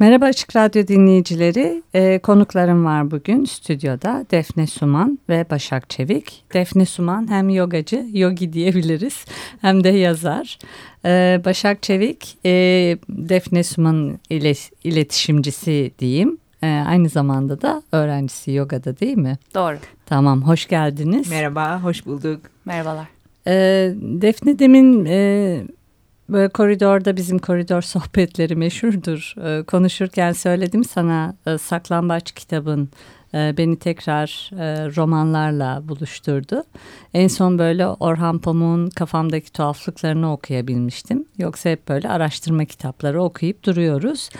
Merhaba Açık Radyo dinleyicileri. Ee, konuklarım var bugün stüdyoda. Defne Suman ve Başak Çevik. Defne Suman hem yogacı, yogi diyebiliriz hem de yazar. Ee, Başak Çevik, e, Defne Suman ile, iletişimcisi diyeyim. Ee, aynı zamanda da öğrencisi yogada değil mi? Doğru. Tamam, hoş geldiniz. Merhaba, hoş bulduk. Merhabalar. Ee, Defne demin e, böyle koridorda bizim koridor sohbetleri meşhurdur. Ee, konuşurken söyledim sana e, Saklambaç kitabın e, beni tekrar e, romanlarla buluşturdu. En son böyle Orhan Pamuk'un kafamdaki tuhaflıklarını okuyabilmiştim. Yoksa hep böyle araştırma kitapları okuyup duruyoruz.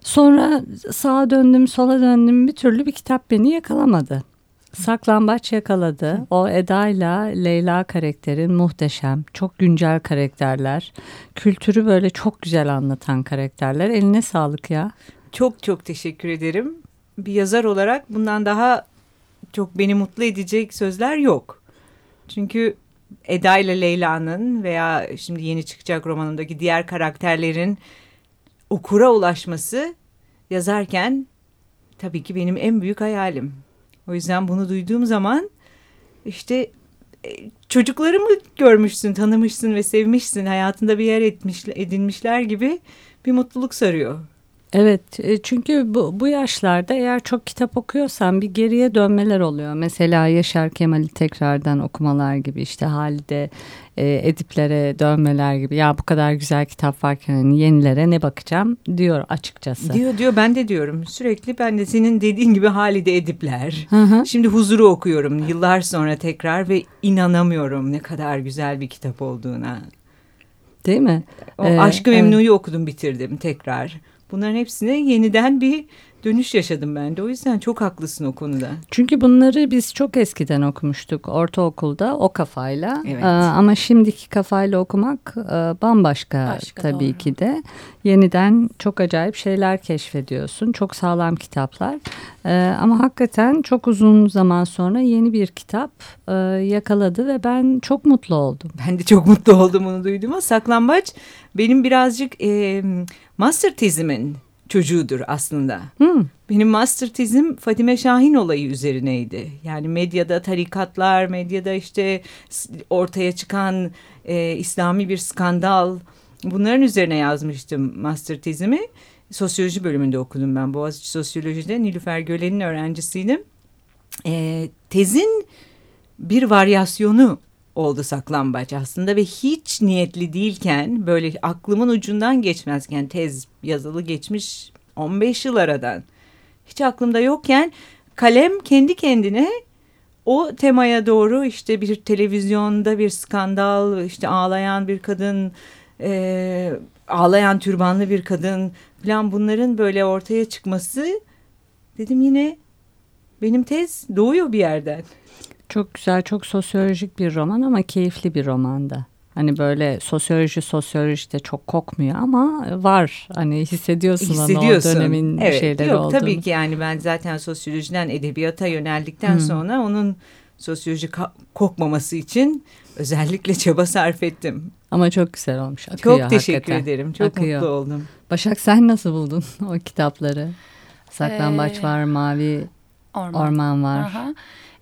Sonra sağa döndüm, sola döndüm bir türlü bir kitap beni yakalamadı. Saklambaç yakaladı. O Eda ile Leyla karakterin muhteşem, çok güncel karakterler. Kültürü böyle çok güzel anlatan karakterler. Eline sağlık ya. Çok çok teşekkür ederim. Bir yazar olarak bundan daha çok beni mutlu edecek sözler yok. Çünkü Eda ile Leyla'nın veya şimdi yeni çıkacak romanındaki diğer karakterlerin okura ulaşması yazarken tabii ki benim en büyük hayalim. O yüzden bunu duyduğum zaman işte e, çocuklarımı görmüşsün, tanımışsın ve sevmişsin, hayatında bir yer etmiş, edinmişler gibi bir mutluluk sarıyor. Evet e, çünkü bu, bu yaşlarda eğer çok kitap okuyorsan bir geriye dönmeler oluyor. Mesela Yaşar Kemal'i tekrardan okumalar gibi işte Halide e, Ediplere dönmeler gibi. Ya bu kadar güzel kitap varken hani yenilere ne bakacağım diyor açıkçası. Diyor diyor ben de diyorum sürekli ben de senin dediğin gibi Halide Edipler. Hı hı. Şimdi Huzur'u okuyorum yıllar sonra tekrar ve inanamıyorum ne kadar güzel bir kitap olduğuna. Değil mi? O Ee, Aşkı evet. Memnu'yu okudum bitirdim tekrar. Bunların hepsine yeniden bir dönüş yaşadım ben de. O yüzden çok haklısın o konuda. Çünkü bunları biz çok eskiden okumuştuk ortaokulda o kafayla. Evet. Ee, ama şimdiki kafayla okumak e, bambaşka Başka, tabii doğru. ki de. Yeniden çok acayip şeyler keşfediyorsun. Çok sağlam kitaplar. Ee, ama hakikaten çok uzun zaman sonra yeni bir kitap e, yakaladı ve ben çok mutlu oldum. Ben de çok mutlu oldum onu duyduğuma. Saklambaç benim birazcık e, master tezimin çocuğudur aslında. Hmm. Benim master tezim Fadime Şahin olayı üzerineydi. Yani medyada tarikatlar, medyada işte ortaya çıkan e, İslami bir skandal bunların üzerine yazmıştım master tezimi. Sosyoloji bölümünde okudum ben Boğaziçi Sosyoloji'de Nilüfer Gölen'in öğrencisiydim. E, tezin bir varyasyonu oldu saklambaç aslında ve hiç niyetli değilken böyle aklımın ucundan geçmezken tez yazılı geçmiş 15 yıl aradan hiç aklımda yokken kalem kendi kendine o temaya doğru işte bir televizyonda bir skandal işte ağlayan bir kadın e, ağlayan türbanlı bir kadın falan bunların böyle ortaya çıkması dedim yine benim tez doğuyor bir yerden. Çok güzel, çok sosyolojik bir roman ama keyifli bir romanda. Hani böyle sosyoloji sosyolojide çok kokmuyor ama var. Hani hissediyorsun, onu o hissediyorsun. dönemin evet, şeyleri yok, olduğunu. Tabii ki yani ben zaten sosyolojiden edebiyata yöneldikten Hmm. sonra onun sosyoloji kokmaması için özellikle çaba sarf ettim. Ama çok güzel olmuş. Akıyor Çok teşekkür hakikaten. ederim. Çok Akıyor. mutlu oldum. Başak sen nasıl buldun o kitapları? Saklambaç Ee, var, Mavi Orman. Orman var. Aha.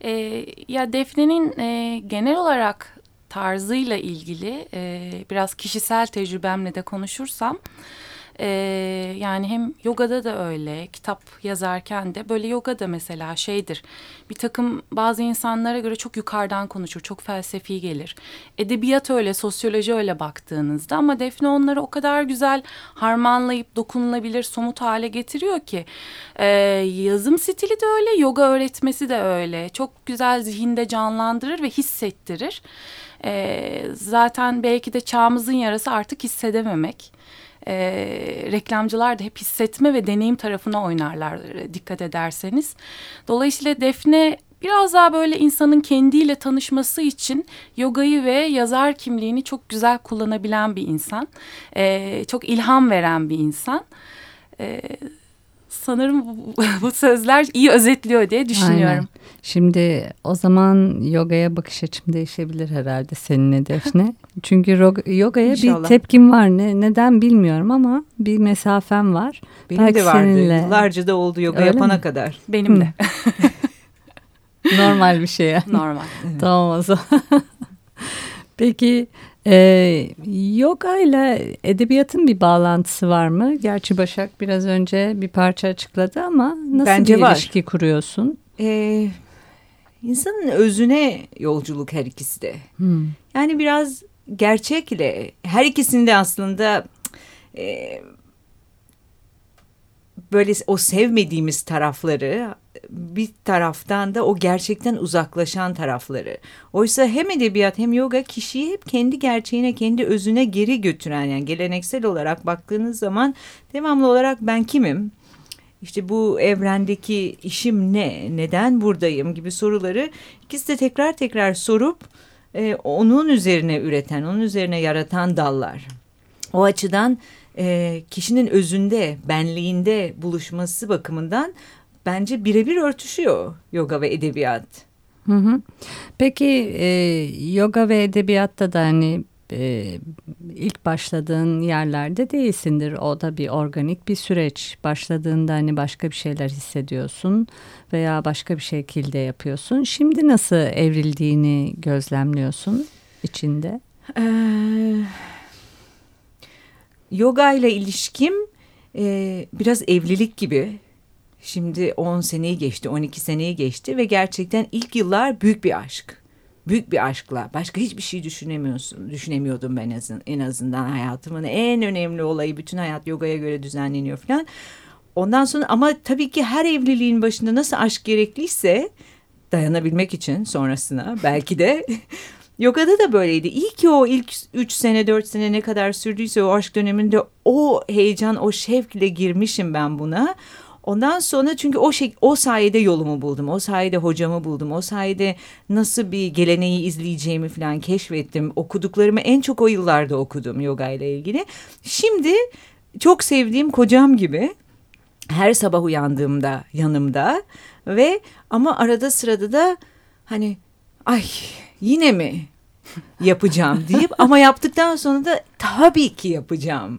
Ee, ya Defne'nin e, genel olarak tarzıyla ilgili e, biraz kişisel tecrübemle de konuşursam e, yani hem yogada da öyle kitap yazarken de böyle yoga da mesela şeydir bir takım bazı insanlara göre çok yukarıdan konuşur çok felsefi gelir edebiyat öyle sosyoloji öyle baktığınızda ama Defne onları o kadar güzel harmanlayıp dokunulabilir somut hale getiriyor ki e, yazım stili de öyle yoga öğretmesi de öyle çok güzel zihinde canlandırır ve hissettirir. E, zaten belki de çağımızın yarası artık hissedememek. E, reklamcılar da hep hissetme ve deneyim tarafına oynarlar e, dikkat ederseniz. Dolayısıyla Defne biraz daha böyle insanın kendiyle tanışması için yogayı ve yazar kimliğini çok güzel kullanabilen bir insan. E, çok ilham veren bir insan. E, sanırım bu, sözler iyi özetliyor diye düşünüyorum. Aynen. Şimdi o zaman yogaya bakış açım değişebilir herhalde seninle Defne. Çünkü yogaya İnşallah. bir tepkim var. Ne, neden bilmiyorum ama bir mesafem var. Benim Belki de vardı. Seninle... Yıllarca da oldu yoga Öyle yapana mi? kadar. Benim de. Normal bir şey yani. Normal. tamam o zaman. Peki e, yoga ile edebiyatın bir bağlantısı var mı? Gerçi Başak biraz önce bir parça açıkladı ama nasıl Bence bir var. ilişki kuruyorsun? Ee, insanın özüne yolculuk her ikisi de. Hmm. Yani biraz gerçekle her ikisinde aslında e, böyle o sevmediğimiz tarafları bir taraftan da o gerçekten uzaklaşan tarafları. Oysa hem edebiyat hem yoga kişiyi hep kendi gerçeğine, kendi özüne geri götüren yani geleneksel olarak baktığınız zaman devamlı olarak ben kimim? İşte bu evrendeki işim ne? Neden buradayım gibi soruları ikisi de tekrar tekrar sorup e, onun üzerine üreten, onun üzerine yaratan dallar. O açıdan e, kişinin özünde, benliğinde buluşması bakımından bence birebir örtüşüyor yoga ve edebiyat. Hı hı. Peki e, yoga ve edebiyatta da hani e, ilk başladığın yerlerde değilsindir. O da bir organik bir süreç. Başladığında hani başka bir şeyler hissediyorsun veya başka bir şekilde yapıyorsun. Şimdi nasıl evrildiğini gözlemliyorsun içinde? Ee, yoga ile ilişkim e, biraz evlilik gibi. Şimdi 10 seneyi geçti, 12 seneyi geçti ve gerçekten ilk yıllar büyük bir aşk. Büyük bir aşkla. Başka hiçbir şey düşünemiyorsun. Düşünemiyordum ben en azından hayatımın en önemli olayı. Bütün hayat yogaya göre düzenleniyor falan. Ondan sonra ama tabii ki her evliliğin başında nasıl aşk gerekliyse dayanabilmek için sonrasına belki de Yogada da böyleydi. İyi ki o ilk üç sene dört sene ne kadar sürdüyse o aşk döneminde o heyecan o şevkle girmişim ben buna. Ondan sonra çünkü o şey o sayede yolumu buldum. O sayede hocamı buldum. O sayede nasıl bir geleneği izleyeceğimi falan keşfettim. Okuduklarımı en çok o yıllarda okudum yoga ile ilgili. Şimdi çok sevdiğim kocam gibi her sabah uyandığımda yanımda ve ama arada sırada da hani ay yine mi yapacağım deyip ama yaptıktan sonra da tabii ki yapacağım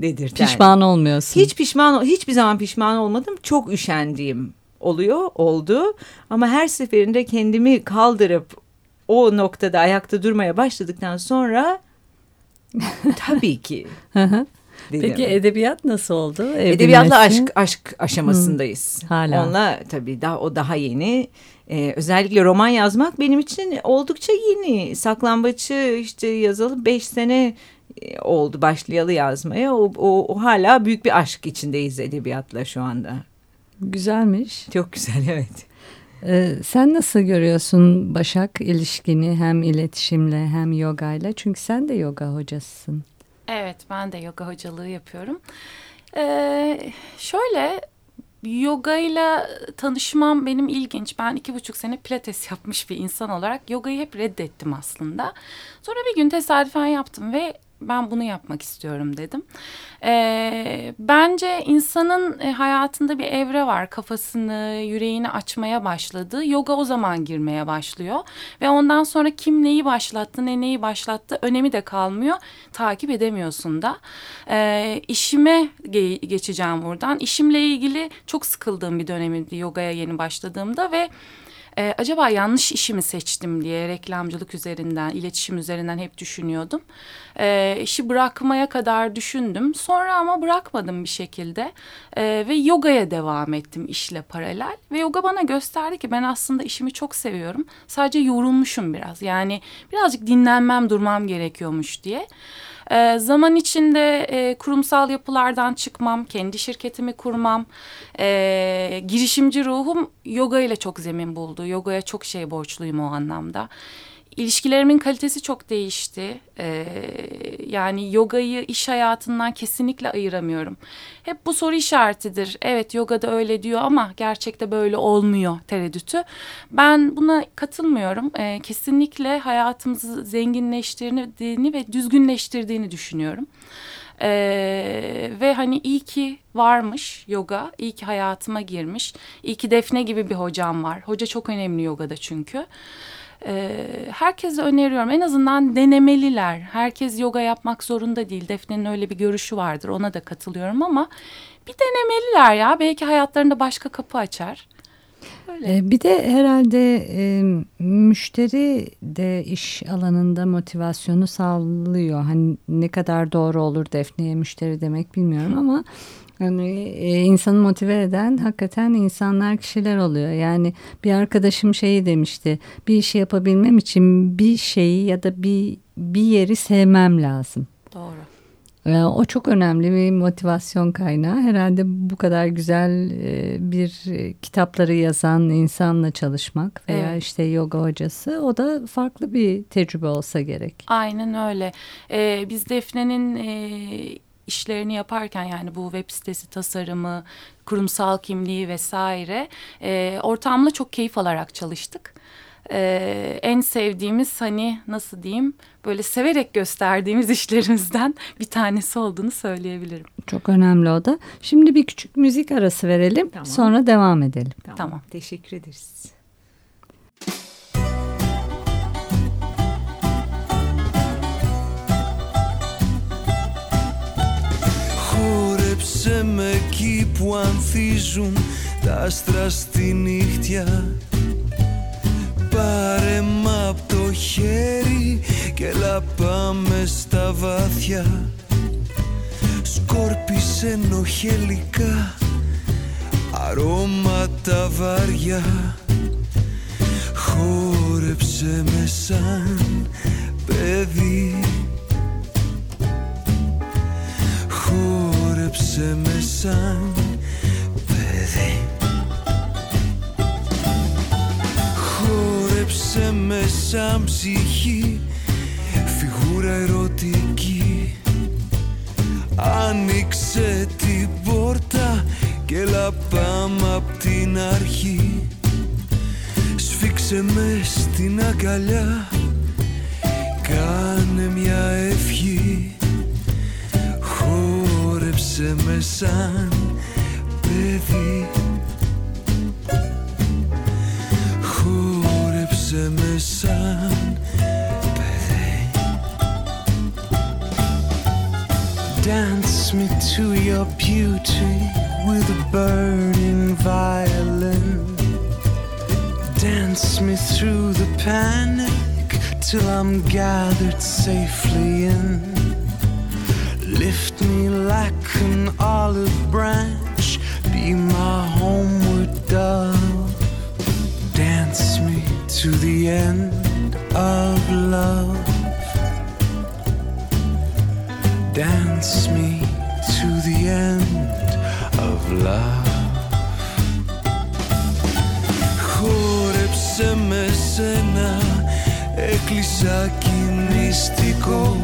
dedirten. Pişman olmuyorsun. Hiç pişman, hiçbir zaman pişman olmadım. Çok üşendiğim oluyor, oldu. Ama her seferinde kendimi kaldırıp o noktada ayakta durmaya başladıktan sonra tabii ki. Dedim. Peki edebiyat nasıl oldu? Evlenmesi? Edebiyatla aşk aşk aşamasındayız. Hmm, hala. Onunla tabii daha o daha yeni. Ee, özellikle roman yazmak benim için oldukça yeni. Saklambaçı işte yazalı beş sene oldu başlayalı yazmaya. O, o, o hala büyük bir aşk içindeyiz edebiyatla şu anda. Güzelmiş. Çok güzel evet. Ee, sen nasıl görüyorsun Başak ilişkini hem iletişimle hem yoga ile? Çünkü sen de yoga hocasısın. Evet ben de yoga hocalığı yapıyorum. Ee, şöyle yoga ile tanışmam benim ilginç. Ben iki buçuk sene pilates yapmış bir insan olarak yogayı hep reddettim aslında. Sonra bir gün tesadüfen yaptım ve ben bunu yapmak istiyorum dedim. E, bence insanın e, hayatında bir evre var. Kafasını, yüreğini açmaya başladı. Yoga o zaman girmeye başlıyor. Ve ondan sonra kim neyi başlattı, ne neyi başlattı önemi de kalmıyor. Takip edemiyorsun da. E, işime ge geçeceğim buradan. İşimle ilgili çok sıkıldığım bir dönemiydi yogaya yeni başladığımda ve e, acaba yanlış işimi seçtim diye reklamcılık üzerinden, iletişim üzerinden hep düşünüyordum. E, işi bırakmaya kadar düşündüm. Sonra ama bırakmadım bir şekilde e, ve yogaya devam ettim işle paralel. Ve yoga bana gösterdi ki ben aslında işimi çok seviyorum. Sadece yorulmuşum biraz. Yani birazcık dinlenmem, durmam gerekiyormuş diye. E, zaman içinde e, kurumsal yapılardan çıkmam, kendi şirketimi kurmam, e, girişimci ruhum yoga ile çok zemin buldu. Yogaya çok şey borçluyum o anlamda ilişkilerimin kalitesi çok değişti. Ee, yani yogayı iş hayatından kesinlikle ayıramıyorum. Hep bu soru işaretidir. Evet yogada öyle diyor ama gerçekte böyle olmuyor tereddütü. Ben buna katılmıyorum. Ee, kesinlikle hayatımızı zenginleştirdiğini ve düzgünleştirdiğini düşünüyorum. Ee, ve hani iyi ki varmış yoga, iyi ki hayatıma girmiş. İyi ki Defne gibi bir hocam var. Hoca çok önemli yogada çünkü. Ee, herkese öneriyorum en azından denemeliler. Herkes yoga yapmak zorunda değil. Defne'nin öyle bir görüşü vardır ona da katılıyorum ama bir denemeliler ya. Belki hayatlarında başka kapı açar. Öyle. Ee, bir de herhalde e, müşteri de iş alanında motivasyonu sağlıyor. Hani ne kadar doğru olur Defne'ye müşteri demek bilmiyorum ama yani e, insanı motive eden hakikaten insanlar kişiler oluyor. Yani bir arkadaşım şeyi demişti. Bir işi yapabilmem için bir şeyi ya da bir bir yeri sevmem lazım. Doğru. E, o çok önemli bir motivasyon kaynağı. Herhalde bu kadar güzel e, bir kitapları yazan insanla çalışmak veya evet. işte yoga hocası o da farklı bir tecrübe olsa gerek. Aynen öyle. Ee, biz Defne'nin e, işlerini yaparken yani bu web sitesi tasarımı, kurumsal kimliği vesaire e, ortamla çok keyif alarak çalıştık E, en sevdiğimiz hani nasıl diyeyim böyle severek gösterdiğimiz işlerimizden bir tanesi olduğunu söyleyebilirim. Çok önemli o da. Şimdi bir küçük müzik arası verelim tamam. sonra devam edelim. Tamam. tamam. Teşekkür ederiz. Χόρεψε με εκεί που ανθίζουν τα άστρα στη νύχτια Πάρε μ' απ' το χέρι και έλα πάμε στα βάθια. Σκόρπισε νοχελικά αρώματα βάρια. Χόρεψε με σαν παιδί. Χόρεψε με σαν παιδί Χόρεψε με σαν ψυχή. Φιγούρα ερωτική. Άνοιξε την πόρτα και λαπάμε απ' την αρχή. Σφίξε με στην αγκαλιά. Κάνε μια ευχή. Χόρεψε με σαν παιδί se me sunbathe. Dance me to your beauty with a burning violin. Dance me through the panic till I'm gathered safely in. Lift me like an olive branch to the end of love. Dance me to the end of love. Χόρεψε με σένα, έκλεισα κινηστικό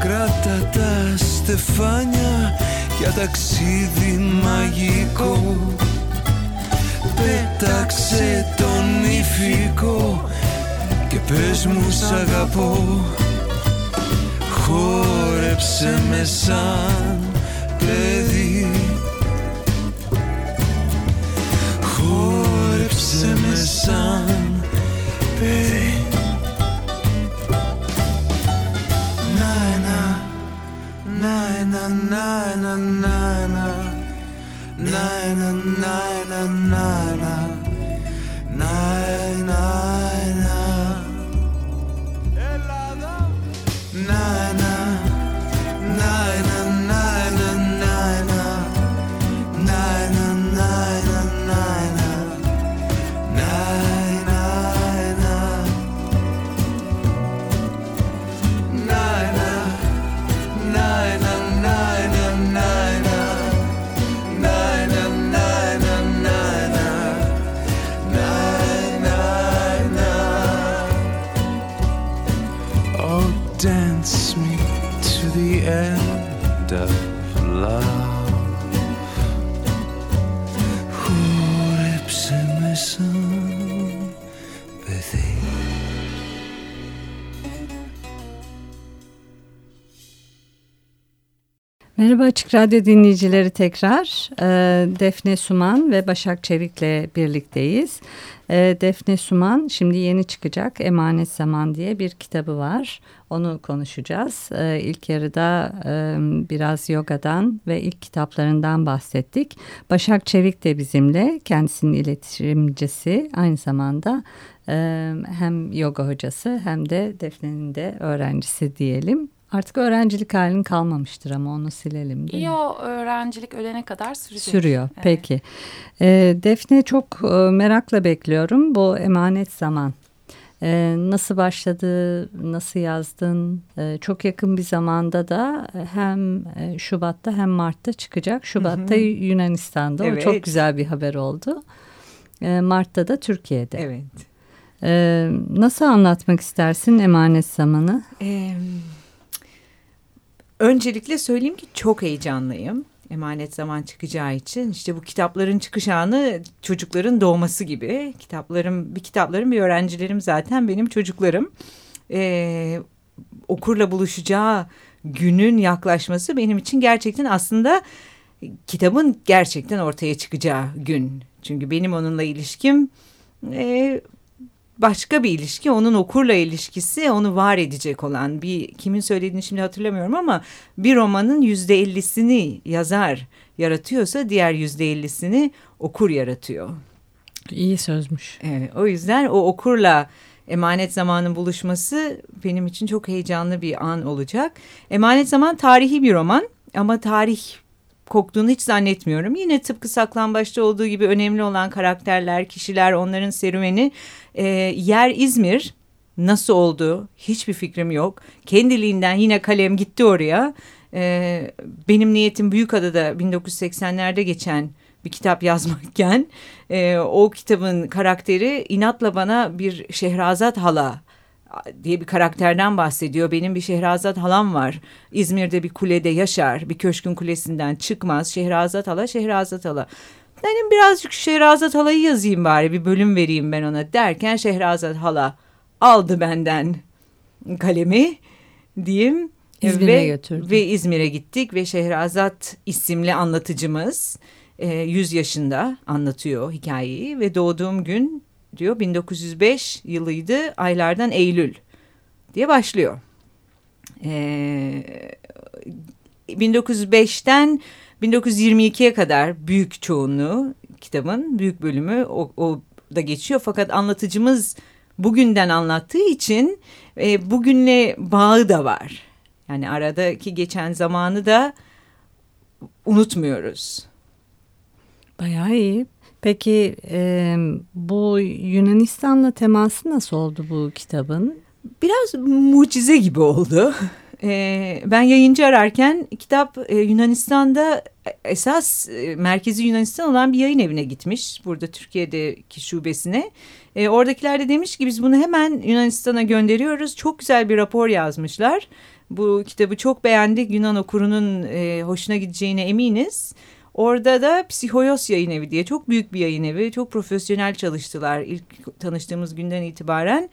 Κράτα τα στεφάνια για ταξίδι μαγικό Πέταξε τον ηφικό και πες μου σ' αγαπώ. Χόρεψε με σαν παιδί Merhaba Açık Radyo dinleyicileri tekrar. E, Defne Suman ve Başak Çevik'le birlikteyiz. E, Defne Suman şimdi yeni çıkacak Emanet Zaman diye bir kitabı var. Onu konuşacağız. E, ilk yarıda e, biraz yogadan ve ilk kitaplarından bahsettik. Başak Çevik de bizimle kendisinin iletişimcisi aynı zamanda hem yoga hocası hem de Defne'nin de öğrencisi diyelim. Artık öğrencilik halin kalmamıştır ama onu silelim değil Yo, öğrencilik ölene kadar sürecek. Sürüyor evet. peki. E, Defne çok e, merakla bekliyorum bu emanet zaman. E, nasıl başladı, nasıl yazdın? E, çok yakın bir zamanda da hem e, Şubat'ta hem Mart'ta çıkacak. Şubat'ta hı hı. Yunanistan'da evet. o çok güzel bir haber oldu. E, Mart'ta da Türkiye'de. Evet. E, nasıl anlatmak istersin emanet zamanı? Evet. Öncelikle söyleyeyim ki çok heyecanlıyım. Emanet zaman çıkacağı için işte bu kitapların çıkış anı çocukların doğması gibi. Kitaplarım bir kitaplarım bir öğrencilerim zaten benim çocuklarım. Ee, okurla buluşacağı günün yaklaşması benim için gerçekten aslında kitabın gerçekten ortaya çıkacağı gün. Çünkü benim onunla ilişkim e, başka bir ilişki onun okurla ilişkisi onu var edecek olan bir kimin söylediğini şimdi hatırlamıyorum ama bir romanın yüzde ellisini yazar yaratıyorsa diğer yüzde ellisini okur yaratıyor. İyi sözmüş. Evet, o yüzden o okurla emanet zamanın buluşması benim için çok heyecanlı bir an olacak. Emanet zaman tarihi bir roman ama tarih koktuğunu hiç zannetmiyorum. Yine tıpkı Saklambaç'ta olduğu gibi önemli olan karakterler, kişiler, onların serüveni. E, yer İzmir. Nasıl oldu? Hiçbir fikrim yok. Kendiliğinden yine kalem gitti oraya. E, benim niyetim Büyükada'da 1980'lerde geçen bir kitap yazmakken e, o kitabın karakteri inatla bana bir Şehrazat hala diye bir karakterden bahsediyor. Benim bir Şehrazat halam var. İzmir'de bir kulede yaşar. Bir köşkün kulesinden çıkmaz. Şehrazat hala, Şehrazat hala. Benim birazcık Şehrazat halayı yazayım bari bir bölüm vereyim ben ona derken Şehrazat hala aldı benden kalemi diyeyim. İzmir'e ve, götürdü. Ve İzmir'e gittik ve Şehrazat isimli anlatıcımız e, 100 yaşında anlatıyor hikayeyi ve doğduğum gün diyor 1905 yılıydı aylardan Eylül diye başlıyor. Ee, 1905'ten 1922'ye kadar büyük çoğunluğu kitabın büyük bölümü o, o da geçiyor fakat anlatıcımız bugünden anlattığı için e, bugünle bağı da var. Yani aradaki geçen zamanı da unutmuyoruz. Bayağı iyi. Peki e, bu Yunanistan'la teması nasıl oldu bu kitabın? Biraz mucize gibi oldu. E, ben yayıncı ararken kitap e, Yunanistan'da esas e, merkezi Yunanistan olan bir yayın evine gitmiş. Burada Türkiye'deki şubesine. E, oradakiler de demiş ki biz bunu hemen Yunanistan'a gönderiyoruz. Çok güzel bir rapor yazmışlar. Bu kitabı çok beğendik. Yunan okurunun e, hoşuna gideceğine eminiz. Orada da Psihoyos Yayın Evi diye çok büyük bir yayın evi. Çok profesyonel çalıştılar ilk tanıştığımız günden itibaren.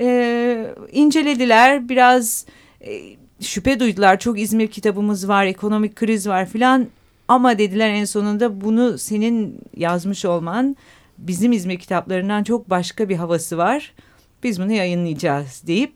Ee, incelediler biraz e, şüphe duydular. Çok İzmir kitabımız var, ekonomik kriz var filan. Ama dediler en sonunda bunu senin yazmış olman bizim İzmir kitaplarından çok başka bir havası var. Biz bunu yayınlayacağız deyip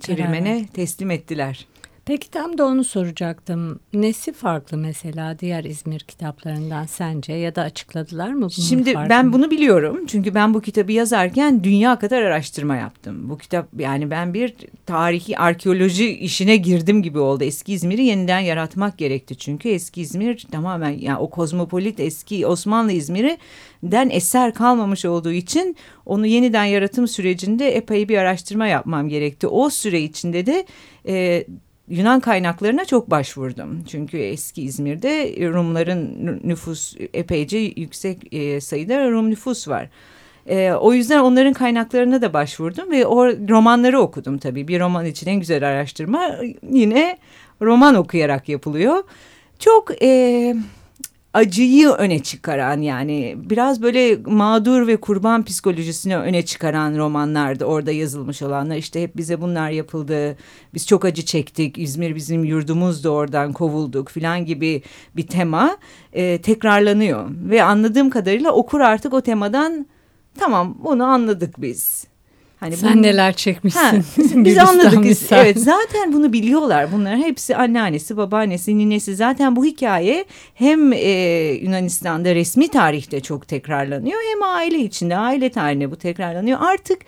çevirmene teslim ettiler. Peki tam da onu soracaktım. Nesi farklı mesela diğer İzmir kitaplarından sence ya da açıkladılar mı bunu? Şimdi farkını? ben bunu biliyorum. Çünkü ben bu kitabı yazarken dünya kadar araştırma yaptım. Bu kitap yani ben bir tarihi arkeoloji işine girdim gibi oldu. Eski İzmir'i yeniden yaratmak gerekti. Çünkü eski İzmir tamamen yani o kozmopolit eski Osmanlı İzmir'i den eser kalmamış olduğu için onu yeniden yaratım sürecinde epey bir araştırma yapmam gerekti. O süre içinde de e, Yunan kaynaklarına çok başvurdum. Çünkü eski İzmir'de Rumların nüfus epeyce yüksek e, sayıda Rum nüfus var. E, o yüzden onların kaynaklarına da başvurdum ve o romanları okudum tabii. Bir roman için en güzel araştırma yine roman okuyarak yapılıyor. Çok e, acıyı öne çıkaran yani biraz böyle mağdur ve kurban psikolojisini öne çıkaran romanlardı orada yazılmış olanlar. işte hep bize bunlar yapıldı. Biz çok acı çektik. İzmir bizim yurdumuzdu oradan kovulduk filan gibi bir tema e, tekrarlanıyor. Ve anladığım kadarıyla okur artık o temadan tamam bunu anladık biz. Hani Sen bunu, neler çekmişsin. Ha, biz anladık. Misal. Evet zaten bunu biliyorlar. Bunların hepsi anneannesi, babaannesi, ninesi. Zaten bu hikaye hem e, Yunanistan'da resmi tarihte çok tekrarlanıyor hem aile içinde, aile tarihinde bu tekrarlanıyor. Artık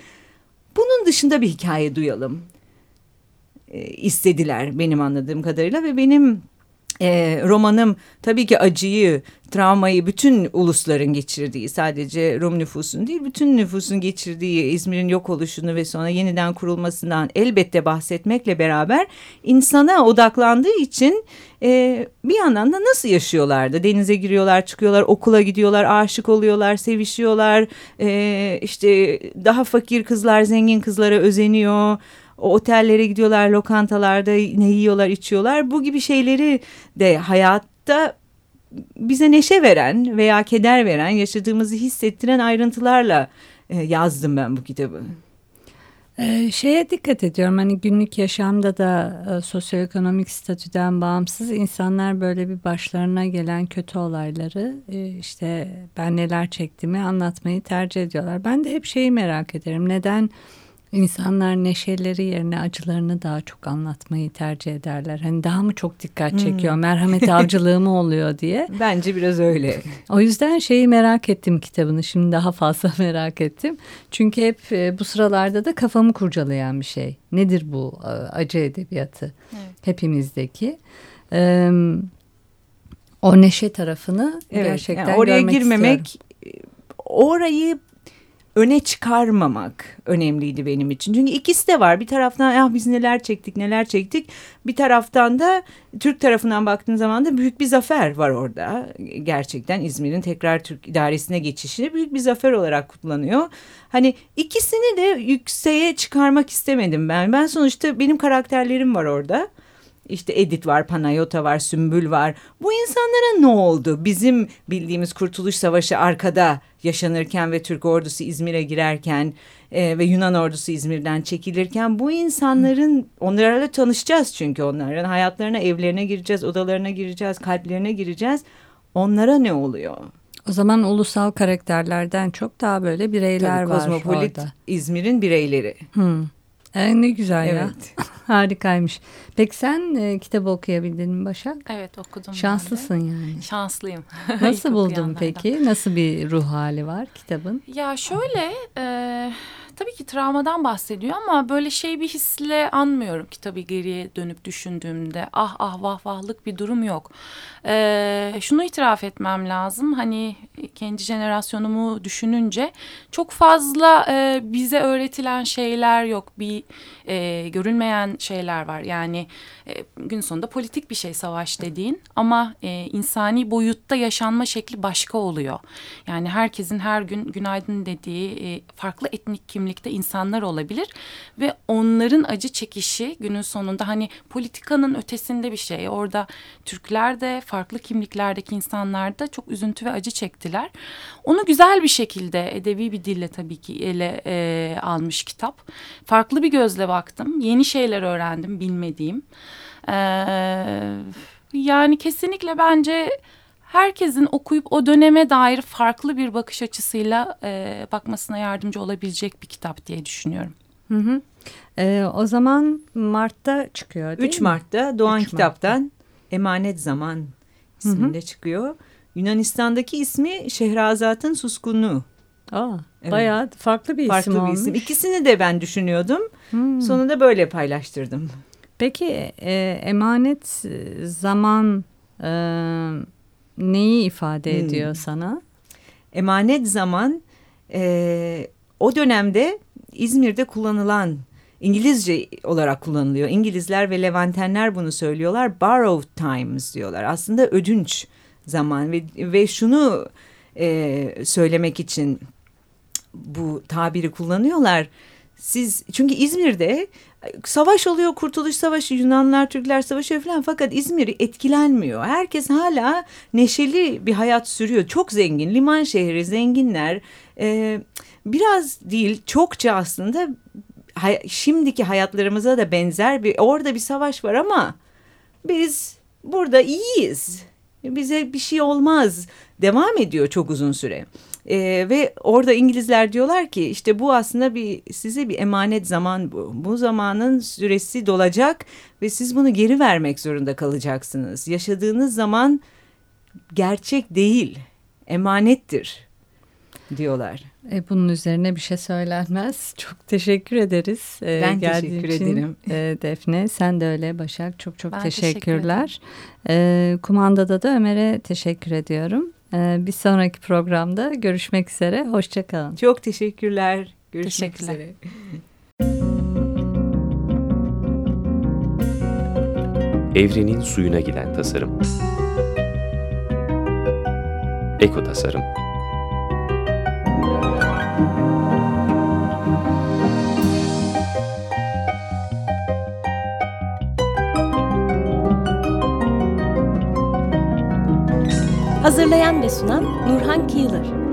bunun dışında bir hikaye duyalım e, istediler benim anladığım kadarıyla ve benim e, romanım tabii ki acıyı, travmayı bütün ulusların geçirdiği, sadece Rum nüfusun değil, bütün nüfusun geçirdiği İzmir'in yok oluşunu ve sonra yeniden kurulmasından elbette bahsetmekle beraber insana odaklandığı için e, bir yandan da nasıl yaşıyorlardı? Denize giriyorlar, çıkıyorlar, okula gidiyorlar, aşık oluyorlar, sevişiyorlar, e, işte daha fakir kızlar zengin kızlara özeniyor o otellere gidiyorlar, lokantalarda ne yiyorlar, içiyorlar. Bu gibi şeyleri de hayatta bize neşe veren veya keder veren, yaşadığımızı hissettiren ayrıntılarla e, yazdım ben bu kitabı. Ee, şeye dikkat ediyorum hani günlük yaşamda da e, sosyoekonomik statüden bağımsız insanlar böyle bir başlarına gelen kötü olayları e, işte ben neler çektiğimi anlatmayı tercih ediyorlar. Ben de hep şeyi merak ederim neden İnsanlar neşeleri yerine acılarını daha çok anlatmayı tercih ederler. Hani daha mı çok dikkat hmm. çekiyor, hmm. merhamet avcılığı mı oluyor diye. Bence biraz öyle. O yüzden şeyi merak ettim kitabını. Şimdi daha fazla merak ettim. Çünkü hep e, bu sıralarda da kafamı kurcalayan bir şey. Nedir bu e, acı edebiyatı? Evet. Hepimizdeki. E, o neşe tarafını evet, gerçekten yani oraya girmemek istiyorum. orayı öne çıkarmamak önemliydi benim için. Çünkü ikisi de var. Bir taraftan ah biz neler çektik neler çektik. Bir taraftan da Türk tarafından baktığın zaman da büyük bir zafer var orada. Gerçekten İzmir'in tekrar Türk idaresine geçişi büyük bir zafer olarak kutlanıyor. Hani ikisini de yükseğe çıkarmak istemedim ben. Ben sonuçta benim karakterlerim var orada. İşte Edith var, Panayota var, Sümbül var. Bu insanlara ne oldu? Bizim bildiğimiz Kurtuluş Savaşı arkada yaşanırken ve Türk ordusu İzmir'e girerken e, ve Yunan ordusu İzmir'den çekilirken bu insanların onlarla tanışacağız çünkü onların hayatlarına, evlerine gireceğiz, odalarına gireceğiz, kalplerine gireceğiz. Onlara ne oluyor? O zaman ulusal karakterlerden çok daha böyle bireyler Tabii, var kozmopolit orada. İzmir'in bireyleri. Hmm. E, ne güzel evet. ya. Harikaymış. Peki sen e, kitabı okuyabildin mi Başak? Evet okudum. Şanslısın yani. Şanslıyım. Nasıl buldun peki? Nasıl bir ruh hali var kitabın? Ya şöyle... E, tabii ki travmadan bahsediyor ama böyle şey bir hisle anmıyorum ki tabii geriye dönüp düşündüğümde ah ah vah vahlık bir durum yok. Ee, şunu itiraf etmem lazım hani kendi jenerasyonumu düşününce çok fazla e, bize öğretilen şeyler yok bir e, görünmeyen şeyler var yani e, gün sonunda politik bir şey savaş dediğin ama e, insani boyutta yaşanma şekli başka oluyor. Yani herkesin her gün günaydın dediği e, farklı etnik kimlikte insanlar olabilir ve onların acı çekişi günün sonunda hani politikanın ötesinde bir şey. Orada Türkler de farklı kimliklerdeki insanlar da çok üzüntü ve acı çektiler. Onu güzel bir şekilde edebi bir dille tabii ki ele e, almış kitap. Farklı bir gözle baktım. Yeni şeyler öğrendim bilmediğim. Ee, yani kesinlikle bence herkesin okuyup o döneme dair farklı bir bakış açısıyla e, bakmasına yardımcı olabilecek bir kitap diye düşünüyorum. Hı hı. Ee, o zaman Mart'ta çıkıyor değil 3 Mart'ta Doğan 3 Kitap'tan Mart'ta. Emanet Zaman isminde hı hı. çıkıyor. Yunanistan'daki ismi Şehrazat'ın Suskunluğu. Aa, evet. Bayağı farklı bir farklı isim bir olmuş. Isim. İkisini de ben düşünüyordum. Hmm. Sonunda böyle paylaştırdım. Peki e, emanet zaman e, neyi ifade hmm. ediyor sana? Emanet zaman e, o dönemde İzmir'de kullanılan İngilizce olarak kullanılıyor. İngilizler ve Levantenler bunu söylüyorlar. Borrowed times diyorlar. Aslında ödünç zaman ve, ve şunu e, söylemek için bu tabiri kullanıyorlar. Siz çünkü İzmir'de savaş oluyor, Kurtuluş Savaşı, Yunanlar, Türkler savaşıyor falan fakat İzmir etkilenmiyor. Herkes hala neşeli bir hayat sürüyor. Çok zengin, liman şehri, zenginler. Ee, biraz değil, çokça aslında hay şimdiki hayatlarımıza da benzer bir orada bir savaş var ama biz burada iyiyiz. Bize bir şey olmaz. Devam ediyor çok uzun süre. Ee, ve orada İngilizler diyorlar ki işte bu aslında bir size bir emanet zaman bu. Bu zamanın süresi dolacak ve siz bunu geri vermek zorunda kalacaksınız. Yaşadığınız zaman gerçek değil, emanettir diyorlar. E, bunun üzerine bir şey söylenmez. Çok teşekkür ederiz. E, ben teşekkür için. ederim. E, Defne sen de öyle Başak çok çok ben teşekkürler. Teşekkür e, kumandada da Ömer'e teşekkür ediyorum. E, bir sonraki programda görüşmek üzere. Hoşçakalın. Çok teşekkürler. Görüşmek üzere. Evrenin suyuna giden tasarım. Eko tasarım. Hazırlayan ve sunan Nurhan Kiyılır.